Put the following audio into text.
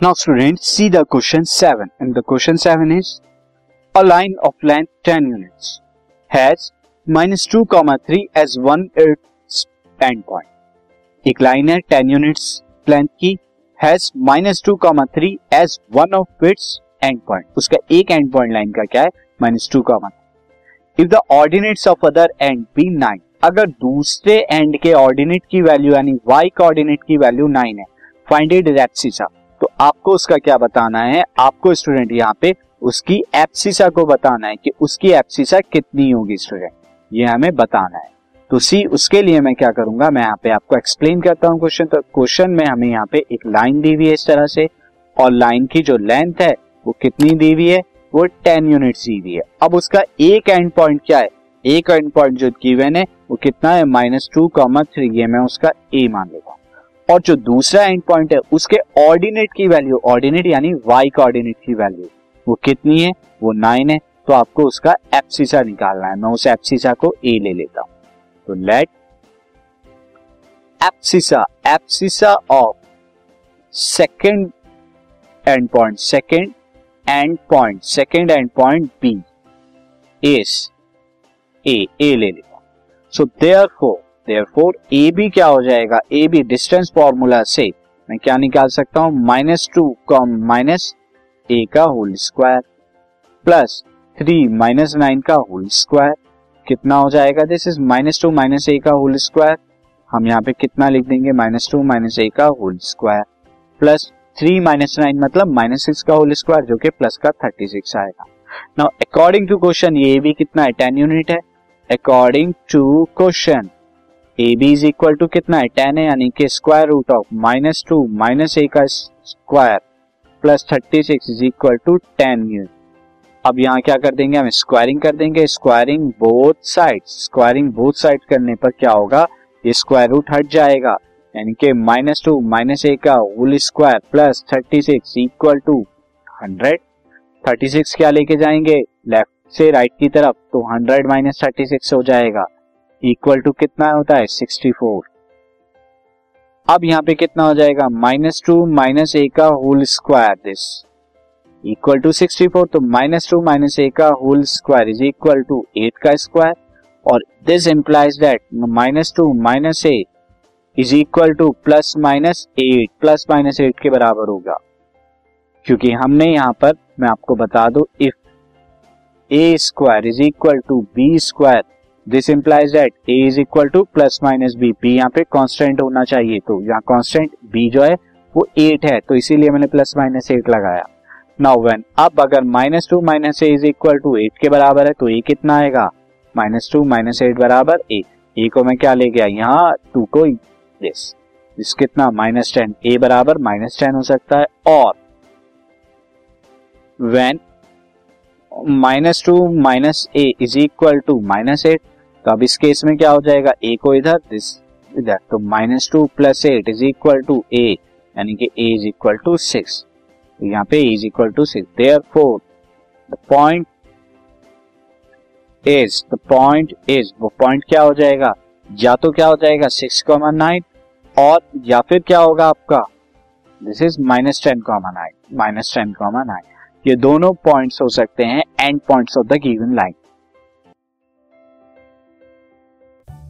Students, see the question 7. And the question 7 is, a line of length 10 units has minus 2 comma 3 as one its end point. एक line है 10 units length की has minus two comma three as one of its end point उसका एक end point line का क्या है minus two comma if the ordinates of other end be nine अगर दूसरे एंड के ऑर्डिनेट की वैल्यू यानी वाई कोऑर्डिनेट की वैल्यू नाइन है फाइंड इट एप्सिसा तो आपको उसका क्या बताना है? आपको स्टूडेंट यहाँ पे उसकी एप्सिसा को बताना है कि उसकी एप्सिसा कितनी होगी स्टूडेंट ये हमें बताना है। तो सी उसके लिए मैं क्या करूँगा? मैं यहाँ पे आपको एक्सप्लेन करता हूँ क्वेश्चन तो क्वेश्चन में हमें यहाँ पे एक लाइन दी हुई है इस तरह से। और लाइन की जो लेंथ है, वो कितनी दी हुई है? वो टेन यूनिट दी हुई है। अब उसका एक एंड पॉइंट क्या है? एक एंड पॉइंट जो गिवन है, वो कितना है? माइनस टू कॉमा थ्री ये मैं उसका ए मान लेता और जो दूसरा एंड पॉइंट है, उसके ऑर्डिनेट की वैल्यू ऑर्डिनेट यानी वाई कोऑर्डिनेट की वैल्यू वो कितनी है? वो नाइन है। तो आपको उसका एप्सिसा निकालना है। मैं उस एप्सिसा को ए ले लेता हूँ। तो let abscissa abscissa of second end point second end point second end point B is A A ले लेगा so therefore therefore A B क्या हो जाएगा? ए बी डिस्टेंस फॉर्मूला से मैं क्या निकाल सकता हूँ? माइनस टू कॉम माइनस ए का whole square plus three minus nine का होल स्क्वायर कितना हो जाएगा? This is minus two minus A का होल स्क्वायर हम यहाँ पे कितना लिख देंगे? माइनस टू माइनस ए का whole square plus three minus nine मतलब माइनस सिक्स का होल स्क्वायर जो कि प्लस का थर्टी सिक्स आएगा. नाउ अकॉर्डिंग टू क्वेश्चन ये भी कितना है? टेन यूनिट है. According to question A B is equal to कितना है? टेन है, यानी कि square root of minus two minus A का square plus thirty six is equal to ten unit अब यहाँ क्या कर देंगे? हम स्क्वायरिंग कर देंगे। Squaring both side squaring both side करने पर क्या होगा? ये स्क्वायर रूट हट जाएगा। यानी कि माइनस टू माइनस ए का whole square plus thirty six equal to hundred thirty six क्या लेके जाएँगे? लेफ़्ट से राइट की तरफ़। तो हंड्रेड माइनस थर्टी सिक्स हो जाएगा। इक्वल टू कितना होता है? सिक्सटी फोर अब यहाँ पे कितना हो जाएगा? माइनस टू माइनस ए का whole square this equal to sixty four तो माइनस टू माइनस ए का whole square is equal to eight का स्क्वायर और this implies that minus two minus A is equal to plus minus eight plus minus eight के बराबर होगा. क्योंकि हमने यहाँ पर, मैं आपको बता दू if A square is equal to B square this implies that A is equal to plus minus B B यहाँ पे कांस्टेंट होना चाहिए तो यहाँ कांस्टेंट बी जो है, वो एट है तो इसीलिए मैंने प्लस माइनस एट लगाया। नाउ वेन अब अगर minus two minus A is equal to eight के बराबर है तो ए कितना आएगा? माइनस टू माइनस एट बराबर ए ए को मैं क्या ले गया? यहाँ टू को दिस कितना? माइनस टेन ए बराबर माइनस टेन हो सकता है, और when minus two minus A is equal to minus eight तो अब इस केस में क्या हो जाएगा? ए को इधर दिस इधर। तो minus two plus eight is equal to A यानी कि A is equal to six यहाँ पे is equal to six therefore the point is the point is वो पॉइंट क्या हो जाएगा? या तो क्या हो जाएगा? सिक्स कॉमा नाइन और या फिर क्या होगा आपका? This is minus ten comma nine minus ten comma nine ये दोनों पॉइंट्स हो सकते हैं and points of the given line